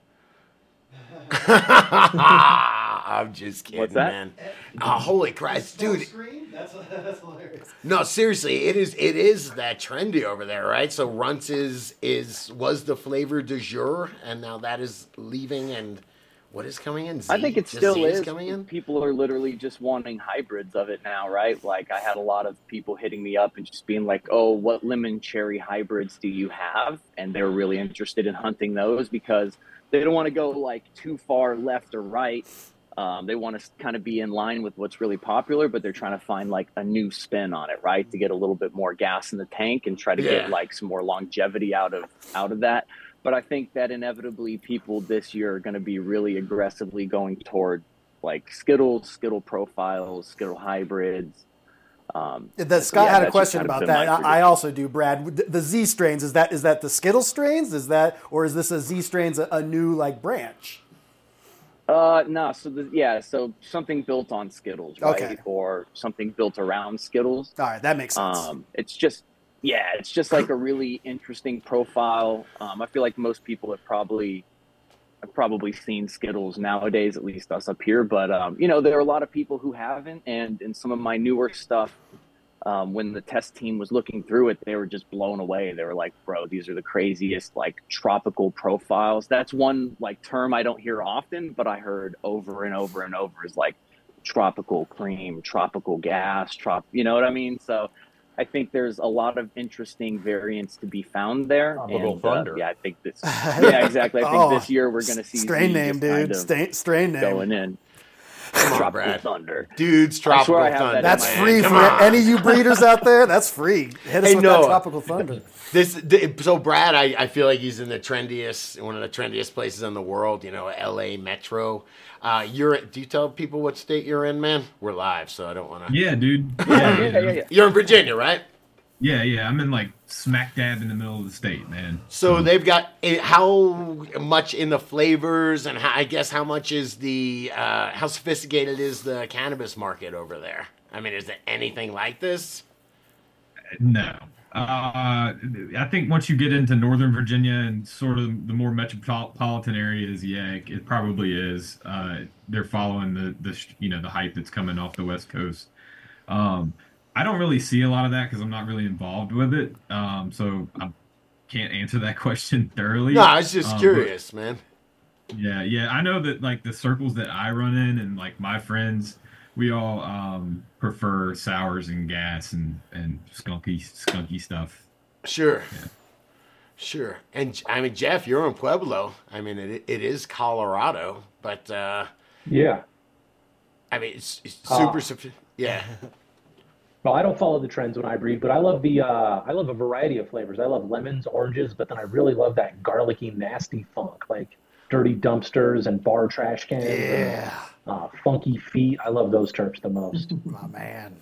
I'm just kidding, What's that? man. Oh, holy Christ, dude! Screen? That's, that's hilarious. No, seriously, it is. It is that trendy over there, right? So Runts is is was the flavor du jour, and now that is leaving. And what is coming in? Z? I think it Just still Z is. coming in. People are literally just wanting hybrids of it now, right? Like I had a lot of people hitting me up and just being like, "Oh, what lemon cherry hybrids do you have?" And they're really interested in hunting those because they don't want to go like too far left or right. Um, they want to kind of be in line with what's really popular, but they're trying to find like a new spin on it, right? To get a little bit more gas in the tank and try to Yeah. get like some more longevity out of out of that. But I think that inevitably people this year are going to be really aggressively going toward like Skittles, Skittle profiles, Skittle hybrids. Um, That Scott yeah, had a question about that. I, I also do, Brad. The, the Z strains is that is that the Skittle strains? Is that or is this a Z strains a, a new like branch? Uh, no. So the, yeah, so something built on Skittles, right? Okay. Or something built around Skittles. All right, that makes sense. Um, it's just, yeah, it's just like a really interesting profile. Um, I feel like most people have probably, have probably seen Skittles nowadays, at least us up here. But um, you know, there are a lot of people who haven't, and in some of my newer stuff, um, when the test team was looking through it, they were just blown away. They were like, "Bro, these are the craziest like tropical profiles." That's one like term I don't hear often, but I heard over and over and over is like tropical cream, tropical gas, trop. You know what I mean? So. I think there's a lot of interesting variants to be found there. Tropical and, uh, yeah, I think this. Yeah, exactly. I think Oh, this year we're going to see strain Z name, just kind dude. of Strain, strain name. going in. Come on, Tropical Brad. thunder. Dude's I tropical swear I have thunder. that That's man, free for on. any you breeders out there. That's free. Hit us Hey, with Noah. that tropical thunder. This th- so Brad, I, I feel like he's in the trendiest, one of the trendiest places in the world. You know, L.A. Metro. Uh, you're. Do you tell people what state you're in, man? We're live, so I don't want to. Yeah, dude. Yeah, yeah, yeah, yeah. You're in Virginia, right? Yeah, yeah. I'm in like smack dab in the middle of the state, man. So they've got eh, how much in the flavors, and how, I guess how much is the uh, how sophisticated is the cannabis market over there? I mean, is it anything like this? No. Uh, I think once you get into Northern Virginia and sort of the more metropolitan areas, yeah, it, it probably is. Uh, they're following the the you know the hype that's coming off the West Coast. Um, I don't really see a lot of that because I'm not really involved with it. Um, so I can't answer that question thoroughly. No, I was just Um, but- curious, man. Yeah, yeah. I know that like the circles that I run in and like my friends, we all um prefer sours and gas and and skunky skunky stuff. Sure. Sure. And I mean, Jeff, you're in Pueblo. I mean, it, it is Colorado, but uh, Yeah. I mean, it's, it's Ah. super. sophi- yeah. Well, I don't follow the trends when I breed, but I love the uh, I love a variety of flavors. I love lemons, oranges, but then I really love that garlicky, nasty funk, like dirty dumpsters and bar trash cans. Yeah. And, uh, funky feet. I love those terps the most. My man.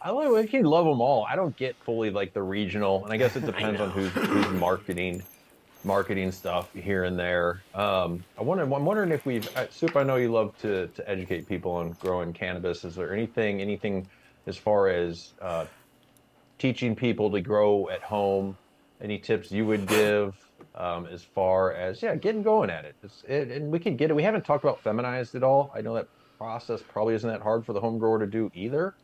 I like I can love them all. I don't get fully like the regional, and I guess it depends on who's who's marketing marketing stuff here and there. Um, I wonder. I'm wondering if we've uh, Soup. I know you love to to educate people on growing cannabis. Is there anything anything as far as uh, teaching people to grow at home? Any tips you would give um, as far as yeah, getting going at it? It's, it? And we can get it. We haven't talked about feminized at all. I know that process probably isn't that hard for the home grower to do either.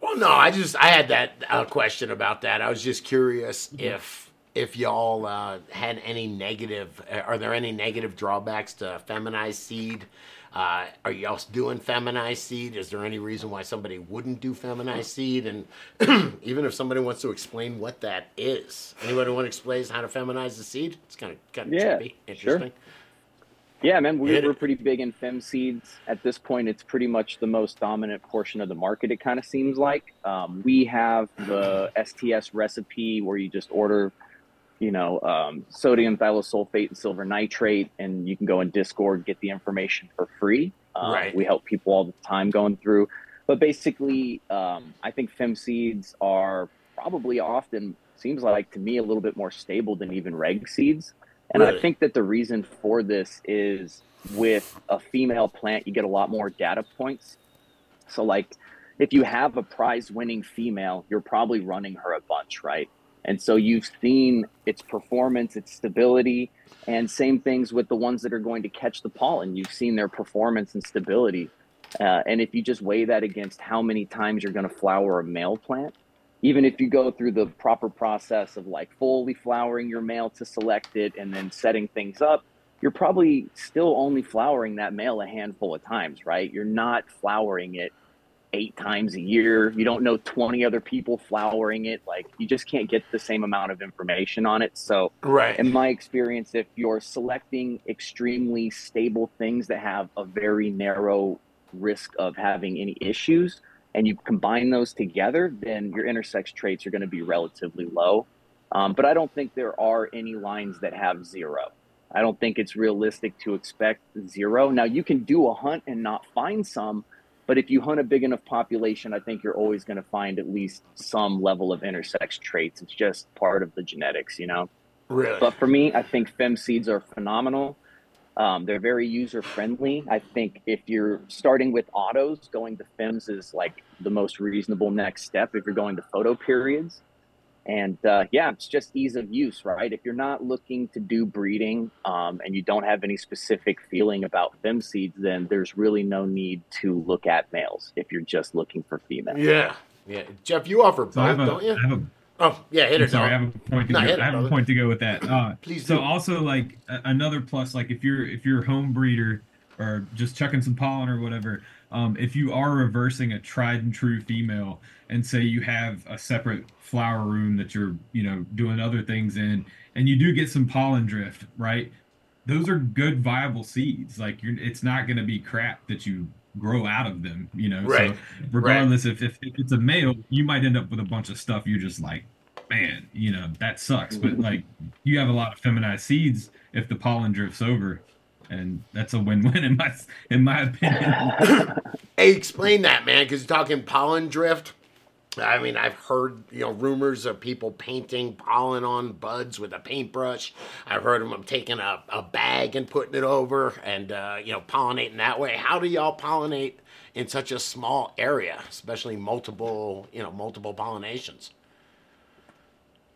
Well, no, I just I had that uh, question about that. I was just curious if if y'all uh, had any negative. Are there any negative drawbacks to feminized seed? Uh, are y'all doing feminized seed? Is there any reason why somebody wouldn't do feminized seed? And even if somebody wants to explain what that is, anybody want to explain how to feminize the seed? It's kind of kind of Yeah, trippy, sure. interesting. Yeah, man, we're, we're pretty big in fem seeds. At this point, it's pretty much the most dominant portion of the market, it kind of seems like. Um, we have the STS recipe where you just order, you know, um, sodium thiosulfate and silver nitrate, and you can go in Discord, get the information for free. Um, Right. We help people all the time going through. But basically, um, I think fem seeds are probably often, seems like to me, a little bit more stable than even reg seeds. And Really? I think that the reason for this is with a female plant, you get a lot more data points. So, like, if you have a prize winning female, you're probably running her a bunch, right? And so you've seen its performance, its stability, and same things with the ones that are going to catch the pollen. You've seen their performance and stability. Uh, and if you just weigh that against how many times you're going to flower a male plant, even if you go through the proper process of like fully flowering your male to select it and then setting things up, you're probably still only flowering that male a handful of times, right? You're not flowering it eight times a year. You don't know 20 other people flowering it. Like you just can't get the same amount of information on it. So, Right. in my experience, if you're selecting extremely stable things that have a very narrow risk of having any issues, and you combine those together, then your intersex traits are going to be relatively low. Um, but I don't think there are any lines that have zero. I don't think it's realistic to expect zero. Now, you can do a hunt and not find some, but if you hunt a big enough population, I think you're always going to find at least some level of intersex traits. It's just part of the genetics, you know. Really? But for me, I think fem seeds are phenomenal. Um, they're very user friendly. I think if you're starting with autos, going to fems is like the most reasonable next step if you're going to photo periods. And uh, yeah, it's just ease of use, right? If you're not looking to do breeding um, and you don't have any specific feeling about fem seeds, then there's really no need to look at males if you're just looking for females. yeah. Yeah. Jeff, you offer both, So I a, don't you? I have a Oh, yeah, hit I'm it. sorry, I have a point to No, go. hit I have brother. a point to go with that. Uh, Please So do. also like a- another plus, like if you're if you're a home breeder or just chucking some pollen or whatever, um, if you are reversing a tried and true female, and say you have a separate flower room that you're you know doing other things in, and you do get some pollen drift, right? Those are good viable seeds. Like you're, it's not going to be crap that you grow out of them. You know, Right. so regardless if, if if it's a male, you might end up with a bunch of stuff you're just like man, you know, that sucks. But like you have a lot of feminized seeds if the pollen drifts over. And that's a win-win in my in my opinion. Hey, explain that, man, because you're talking pollen drift. I mean, I've heard you know rumors of people painting pollen on buds with a paintbrush. I've heard of them taking a, a bag and putting it over and uh, you know pollinating that way. How do y'all pollinate in such a small area, especially multiple you know multiple pollinations?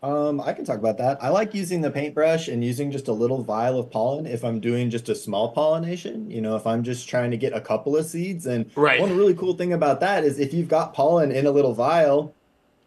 Um, I can talk about that. I like using the paintbrush and using just a little vial of pollen if I'm doing just a small pollination. You know, if I'm just trying to get a couple of seeds. And Right. one really cool thing about that is if you've got pollen in a little vial,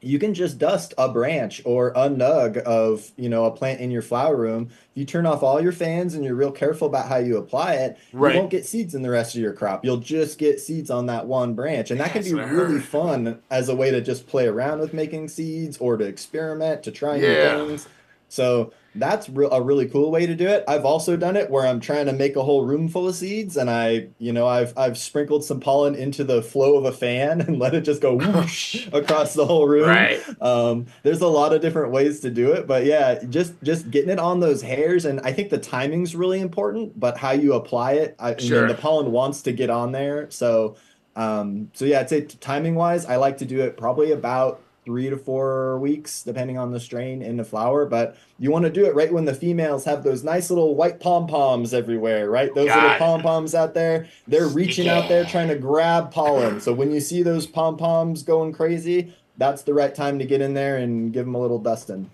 you can just dust a branch or a nug of, you know, a plant in your flower room. If you turn off all your fans and you're real careful about how you apply it, Right. you won't get seeds in the rest of your crop. You'll just get seeds on that one branch. And that can be really fun as a way to just play around with making seeds or to experiment, to try Yeah. new things. So that's re- a really cool way to do it. I've also done it where I'm trying to make a whole room full of seeds, and I, you know, I've I've sprinkled some pollen into the flow of a fan and let it just go whoosh across the whole room. Right. Um, there's a lot of different ways to do it, but yeah, just just getting it on those hairs, and I think the timing's really important, but how you apply it, I, I mean, Sure. the pollen wants to get on there, so um, so yeah, I'd say timing wise, I like to do it probably about three to four weeks, depending on the strain in the flower. But you want to do it right when the females have those nice little white pom poms everywhere, right? Those Got little pom poms out there, they're reaching out there trying to grab pollen. So when you see those pom poms going crazy, that's the right time to get in there and give them a little dusting.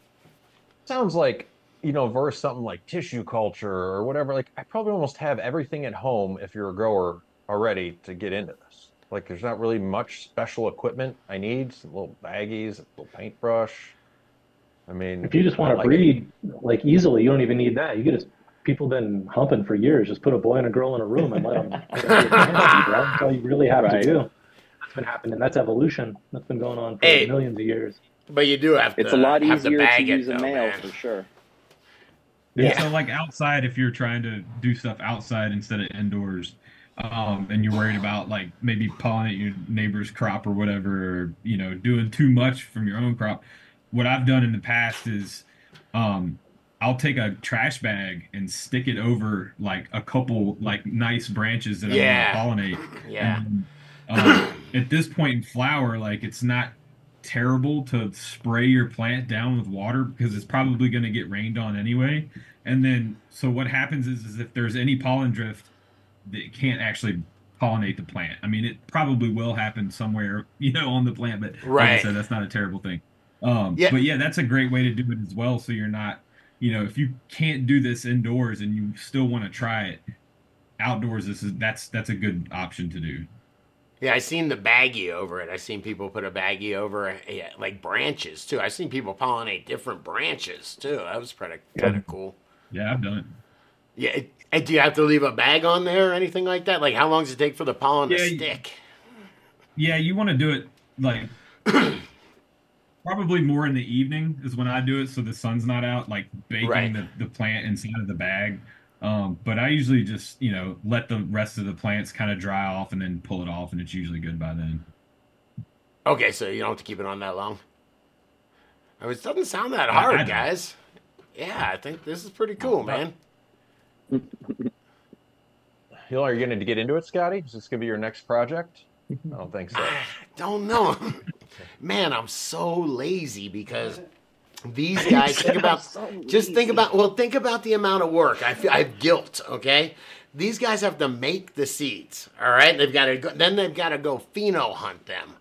Sounds like, you know, versus something like tissue culture or whatever. Like, I probably almost have everything at home if you're a grower already to get into this. Like, there's not really much special equipment I need. Some little baggies, a little paintbrush. I mean, If you just want to like it. breed like easily, you don't even need that. You could just people been humping for years. Just put a boy and a girl in a room and let them. That's all you really have Right. to do. That's been happening. That's evolution. That's been going on for Hey. millions of years. But you do have to. It's a lot have to easier to bag it, use a male man. for sure. Yeah. So like outside, if you're trying to do stuff outside instead of indoors, um, and you're worried about like maybe pollinate your neighbor's crop or whatever, or you know, doing too much from your own crop. What I've done in the past is, um, I'll take a trash bag and stick it over like a couple like nice branches that Yeah. I want to pollinate. Yeah. And, um, at this point in flower, like it's not terrible to spray your plant down with water because it's probably going to get rained on anyway. And then, so what happens is, is if there's any pollen drift, it can't actually pollinate the plant. I mean, it probably will happen somewhere, you know, on the plant, but like I Right. said, that's not a terrible thing. Um, Yeah. But yeah, that's a great way to do it as well. So you're not, you know, if you can't do this indoors and you still want to try it outdoors, this is that's that's a good option to do. Yeah, I seen the baggie over it. I seen people put a baggie over yeah, like branches too. I seen people pollinate different branches too. That was pretty kind of cool. Yeah, I've done it. Yeah, it- do you have to leave a bag on there or anything like that? Like, how long does it take for the pollen Yeah, to stick? Yeah, you want to do it like probably more in the evening is when I do it, so the sun's not out, like baking Right. the, the plant inside of the bag. Um, but I usually just you know let the rest of the plants kind of dry off and then pull it off, and it's usually good by then. Okay, so you don't have to keep it on that long. I mean, it doesn't sound that hard, guys. Yeah, I think this is pretty cool, man. You know, are you going to get into it, Scotty? Is this going to be your next project? I don't think so. I don't know. Man, I'm so lazy because these guys think about just think about well think about the amount of work. I feel I have guilt, okay? These guys have to make the seeds, all right? They've got to go, then they've got to go pheno hunt them.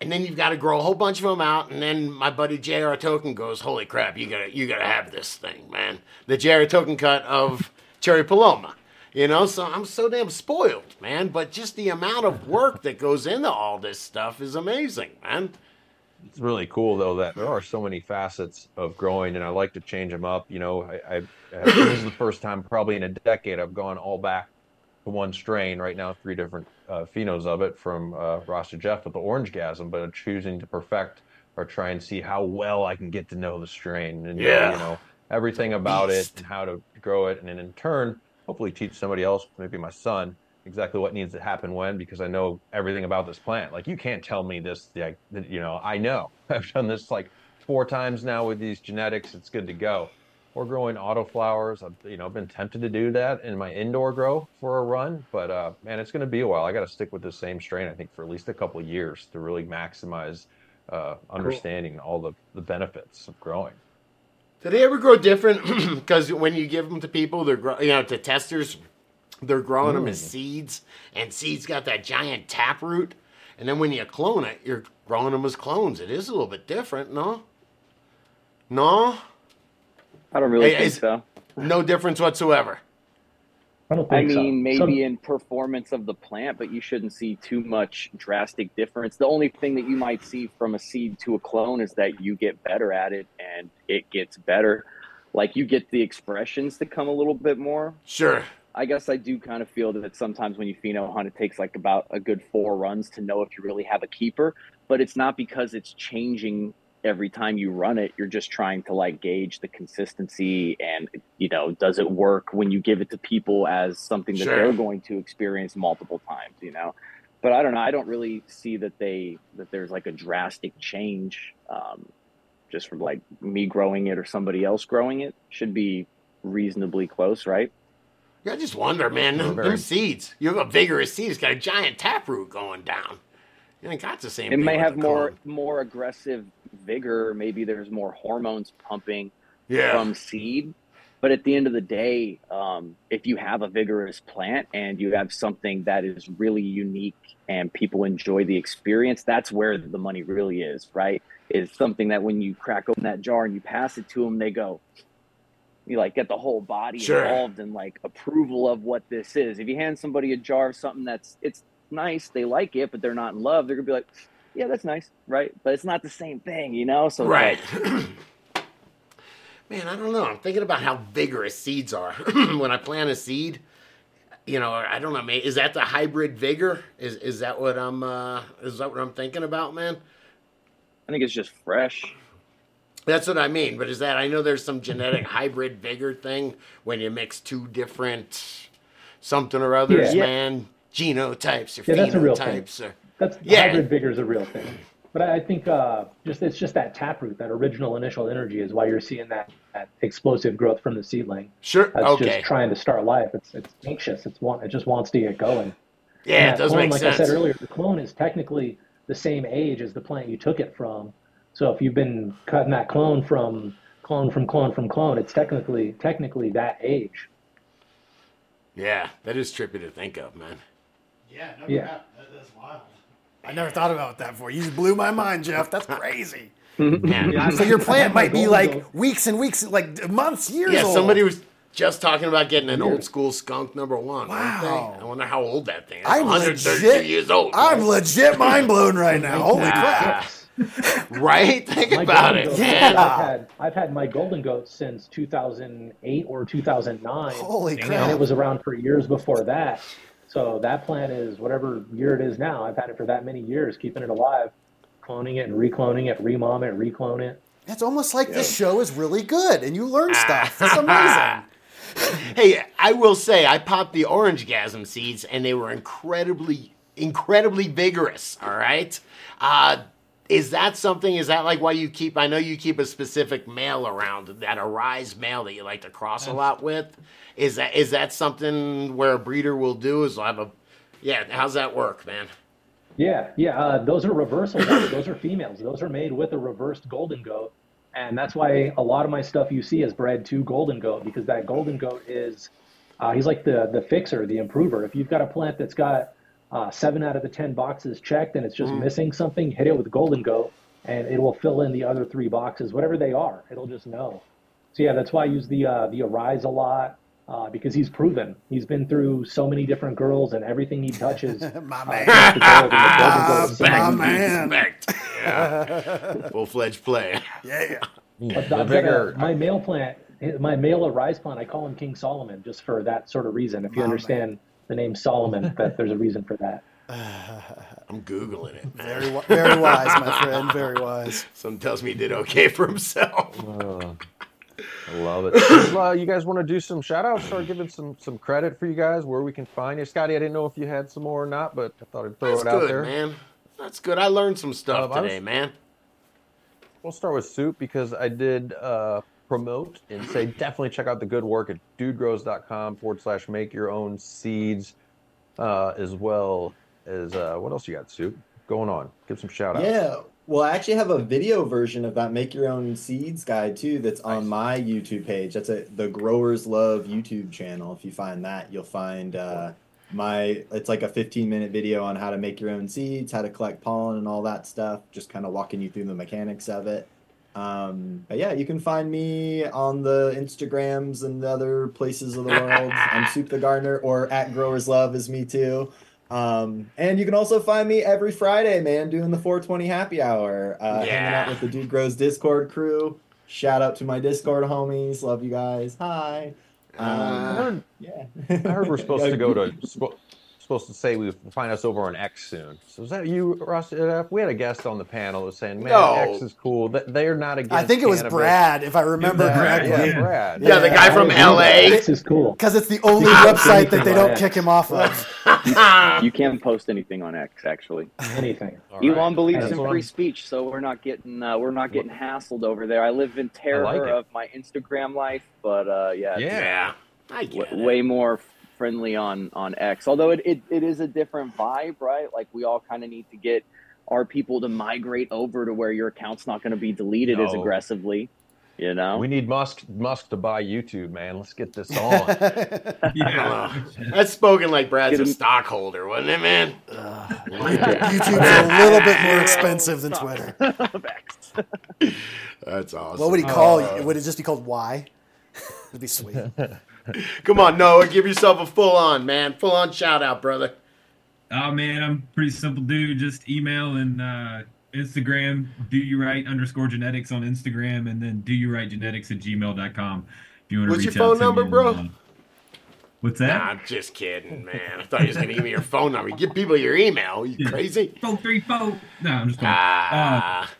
And then you've got to grow a whole bunch of them out, and then my buddy J.R. Token goes, "Holy crap! You gotta, you gotta have this thing, man! The J.R. Token cut of Cherry Paloma, you know. So I'm so damn spoiled, man. But just the amount of work that goes into all this stuff is amazing, man. It's really cool though that there are so many facets of growing, and I like to change them up. You know, I, I, this is the first time probably in a decade I've gone all back to one strain. Right now, three different uh, phenos of it from uh, Rasta Jeff with the Orange Gasm, but choosing to perfect or try and see how well I can get to know the strain and Yeah. you know everything about it and how to grow it, and then in turn, hopefully teach somebody else, maybe my son, exactly what needs to happen when because I know everything about this plant. Like you can't tell me this, like you know, I know. I've done this like four times now with these genetics. It's good to go. Or growing autoflowers. I've you know been tempted to do that in my indoor grow for a run, but uh, man, it's going to be a while. I got to stick with the same strain. I think for at least a couple years to really maximize uh, understanding all the the benefits of growing. Do they ever grow different? Because when you give them to people, they're grow, you know to testers, they're growing them as seeds, and seeds got that giant taproot. And then when you clone it, you're growing them as clones. It is a little bit different, no? No, I don't really Hey, think so. no difference whatsoever. I don't think so. I mean, maybe Some- in performance of the plant, but you shouldn't see too much drastic difference. The only thing that you might see from a seed to a clone is that you get better at it and it gets better. Like you get the expressions to come a little bit more. Sure. I guess I do kind of feel that sometimes when you pheno hunt, it takes like about a good four runs to know if you really have a keeper. But it's not because it's changing every time you run it. You're just trying to like gauge the consistency and you know, does it work when you give it to people as something that Sure. they're going to experience multiple times, you know? But I don't know. I don't really see that they that there's like a drastic change um, just from like me growing it or somebody else growing it. Should be reasonably close, right? Yeah, I just wonder, man. Them, them seeds. You have a vigorous seed. It's got a giant taproot going down. You ain't got the same. it thing may have the more clone. more aggressive vigor. Maybe there's more hormones pumping Yeah. from seed. But at the end of the day um, if you have a vigorous plant and you have something that is really unique and people enjoy the experience that's where the money really is right? Is something that when you crack open that jar and you pass it to them they go. You like get the whole body Sure. involved in like approval of what this is. If you hand somebody a jar of something that's it's nice they like it but they're not in love they're gonna be like yeah that's nice right but it's not the same thing you know so Right. like, Man, I don't know. I'm thinking about how vigorous seeds are. when I plant a seed, you know, I don't know. man, Is that the hybrid vigor? Is is that what I'm? Uh, is that what I'm thinking about, man? i think it's just fresh That's what I mean. But is that? I know there's some genetic hybrid vigor thing when you mix two different something or others, Yeah. man. Genotypes or Yeah, that's a real thing. phenotypes or That's Yeah. hybrid vigor is a real thing. But I I think uh, just it's just that taproot, that original initial energy, is why you're seeing that, that explosive growth from the seedling. sure. That's okay. just trying to start life. It's it's anxious. It's want it just wants to get going. yeah, it does clone, make like sense. I said earlier, the clone is technically the same age as the plant you took it from. So if you've been cutting that clone from clone from clone from clone, it's technically technically that age. Yeah, that is trippy to think of, man. Yeah, no Yeah. That, that's wild. I never thought about that before. You just blew my mind, Jeff. That's crazy. Man. So your plant might be like goat. weeks and weeks, like months, years Yeah, old. somebody was just talking about getting an old school skunk number one. Wow. I wonder how old that thing is. I'm 132 legit. years old. I'm legit mind blown right now. Holy crap! Ah, right? Think My about it, goat- man. I've had I've had my golden goat since 2008 or 2009. Holy And crap! it was around for years before that. So that plant is whatever year it is now. I've had it for that many years, keeping it alive, cloning it and recloning it, remom it, reclone it. It's almost like this show is really good, and you learn stuff. It's amazing. Hey, I will say I popped the orange gasm seeds and they were incredibly, incredibly vigorous. All right. Uh, is that something? Is that like why you keep? I know you keep a specific male around that arise male that you like to cross a lot with. Is that is that something where a breeder will do? Is I have a yeah? How's that work, man? Yeah, yeah. Uh, those are reversals. those are females. Those are made with a reversed golden goat, and that's why a lot of my stuff you see is bred to golden goat because that golden goat is uh, he's like the the fixer, the improver. If you've got a plant that's got uh, seven out of the ten boxes checked and it's just missing something, hit it with golden goat, and it will fill in the other three boxes, whatever they are. It'll just know. So yeah, that's why I use the uh, the Arise a lot. Uh, because he's proven he's been through so many different girls and everything he touches My uh, man. turns to gold, and the golden goat is my something- man. Yeah. Full fledged play. Yeah. But The I've got a- bigger, my male plant, my male Arise plant, I call him King Solomon just for that sort of reason. If you My understand the name Solomon, that there's a reason for that. I'm Googling it. Very, very wise, my friend. Very wise. Something tells me he did okay for himself. uh, I love it. uh, you guys want to do some shout outs? Start giving some some credit for you guys where we can find you. Scotty, I didn't know if you had some more or not, but I thought I'd throw That's it out good, there. man. That's good. I learned some stuff Um, I was- today, man. We'll start with soup because I did uh, promote and say definitely check out the good work at dudegrows.com forward slash make your own seeds, uh, as well as uh, what else you got, Sue? Going on. Give some shout outs. Yeah. Well, I actually have a video version of that make your own seeds guide too that's on my YouTube page. That's a the Growers Love YouTube channel. If you find that, you'll find uh, my it's like a 15 minute video on how to make your own seeds, how to collect pollen and all that stuff, just kind of walking you through the mechanics of it. Um, but yeah, you can find me on the Instagrams and the other places of the world. I'm Soup the Gardener or at Growers Love is me too. Um, and you can also find me every Friday, man, doing the 420 happy hour, uh, hanging out with the Dude Grows Discord crew. Shout out to my Discord homies. Love you guys. Hi. I Uh, heard, Yeah. I heard we're supposed to go to spo- supposed to say we find us over on X soon. So is that you, Ross? Uh, We had a guest on the panel who was saying, "Man, No. X is cool. They're not against." I think it was cannabis." Brad, if I remember Yeah, correctly. Yeah, Yeah. Brad. yeah, the guy from LA. X is cool. Because it's the only website that they don't Yeah. kick him off of. You can't post anything on X actually. Anything. All right. Elon believes That's in free I'm- speech, so we're not getting uh, we're not getting hassled over there. I live in terror like of my Instagram life, but uh, yeah, Yeah. Yeah, I get w- it. way more friendly on on X. Although it, it, it is a different vibe, right? Like we all kind of need to get our people to migrate over to where your account's not going to be deleted as aggressively. You know, We need Musk Musk to buy YouTube, man. Let's get this on. Yeah. That's spoken like Brad's a stockholder, wasn't it, man? YouTube's a little bit more expensive than Twitter. That's awesome. What would he call Uh. Would it just be called Y? It'd be sweet. Come on, Noah, give yourself a full on, man. Full on shout out, brother. Oh man, I'm a pretty simple dude. Just email and uh, Instagram, DoYouRight underscore genetics on Instagram, and then DoYouRight genetics at gmail.com if you want to What's reach your out phone to number, me. bro? Uh, What's that? Nah, I'm just kidding, man. I thought you was going to give me your phone number. Give people your email. You Yeah. crazy? Four three four. No, I'm just playing. Uh, Ah,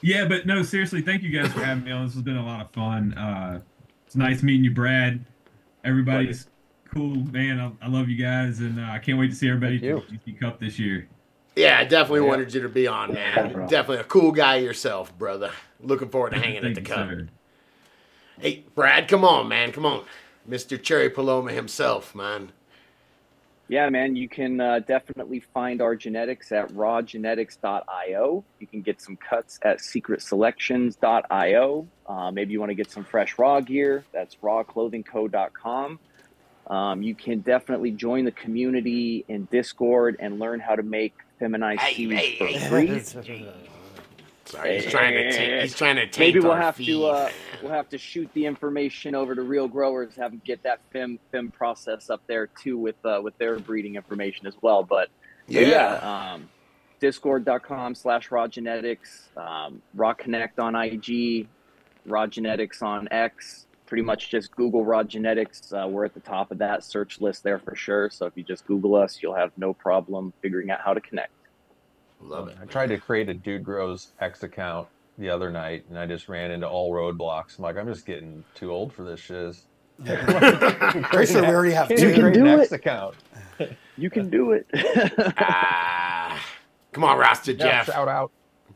yeah, but no, seriously, thank you guys for having me on. This has been a lot of fun. Uh, it's nice meeting you, Brad. Everybody's cool, man. I, I love you guys, and uh, I can't wait to see everybody Thank at the GC Cup this year. yeah, I definitely Yeah. wanted you to be on, man. Yeah, definitely a cool guy yourself, brother. Looking forward to hanging at the you, cup. sir. Hey, Brad, come on, man. Come on. Mr. Cherry Paloma himself, man. Yeah, man, you can uh, definitely find our genetics at rawgenetics.io. You can get some cuts at secretselections.io. Uh, maybe you want to get some fresh raw gear. That's rawclothingco.com. Um, you can definitely join the community in Discord and learn how to make feminized Hey, seeds hey, for hey. free. Sorry, he's trying to ta- he's trying to Maybe we'll have feed, to uh, we'll have to shoot the information over to real growers, have them get that fem fem process up there too with uh, with their breeding information as well. But but Yeah. yeah, um, discord.com slash raw genetics, um, raw connect on IG, raw genetics on X. Pretty much just Google raw genetics. Uh, we're at the top of that search list there for sure. So if you just Google us, you'll have no problem figuring out how to connect. Love it. I tried to create a Dude Grows X account the other night, and I just ran into all roadblocks. I'm like, I'm just getting too old for this shiz. Pretty sure we already have Can't two. even create do an it. Account. You can do it. Ah, come on, Rasta Yeah, Jeff. shout out.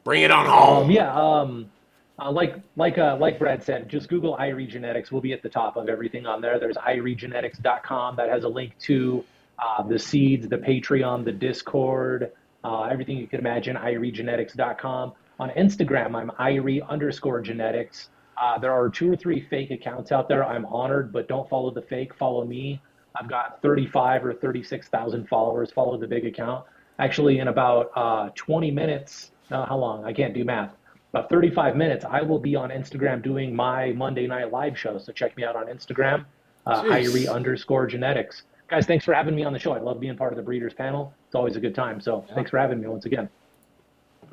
Bring it on home. Um, yeah, um, uh, like like uh, like Brad said, just Google Irie Genetics. We'll be at the top of everything on there. There's iriegenetics.com that has a link to uh, the seeds, the Patreon, the Discord. Uh, everything you can imagine, iriegenetics.com. On Instagram, I'm irie underscore genetics. Uh, there are two or three fake accounts out there. I'm honored, but don't follow the fake. Follow me. I've got 35 or 36,000 followers. Follow the big account. Actually, in about uh, 20 minutes, uh, how long? I can't do math. About 35 minutes, I will be on Instagram doing my Monday night live show. So check me out on Instagram, uh. Irie underscore genetics. Guys, thanks for having me on the show. I love being part of the Breeders panel. It's always a good time. So thanks for having me once again.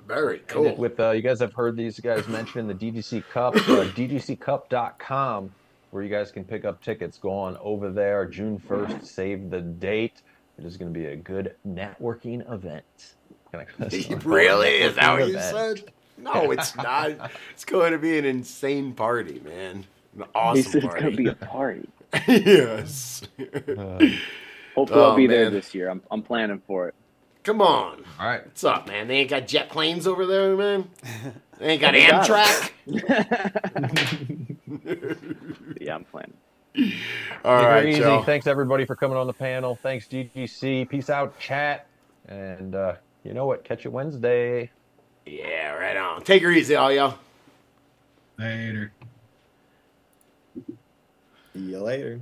Very And cool. With uh, you guys have heard these guys mention the DGC Cup, uh, DGCCup.com, where you guys can pick up tickets. Go on over there, June first. Save the date. It is going to be a good networking event. Really? Is that what you Event. said? No, it's not. It's going to be an insane party, man. An He awesome said it's gonna be a party. yes. Uh, Hopefully, Oh, I'll be there this year. I'm, I'm planning for it. Come on. all right. What's up, man? They ain't got jet planes over there, man. They ain't got Amtrak. Yeah, I'm planning. All Take her right, easy. Joe. Thanks everybody for coming on the panel. Thanks DGC. Peace out, chat. And uh, you know what? Catch you Wednesday. Yeah, right on. Take her easy, all y'all. Later. See you later.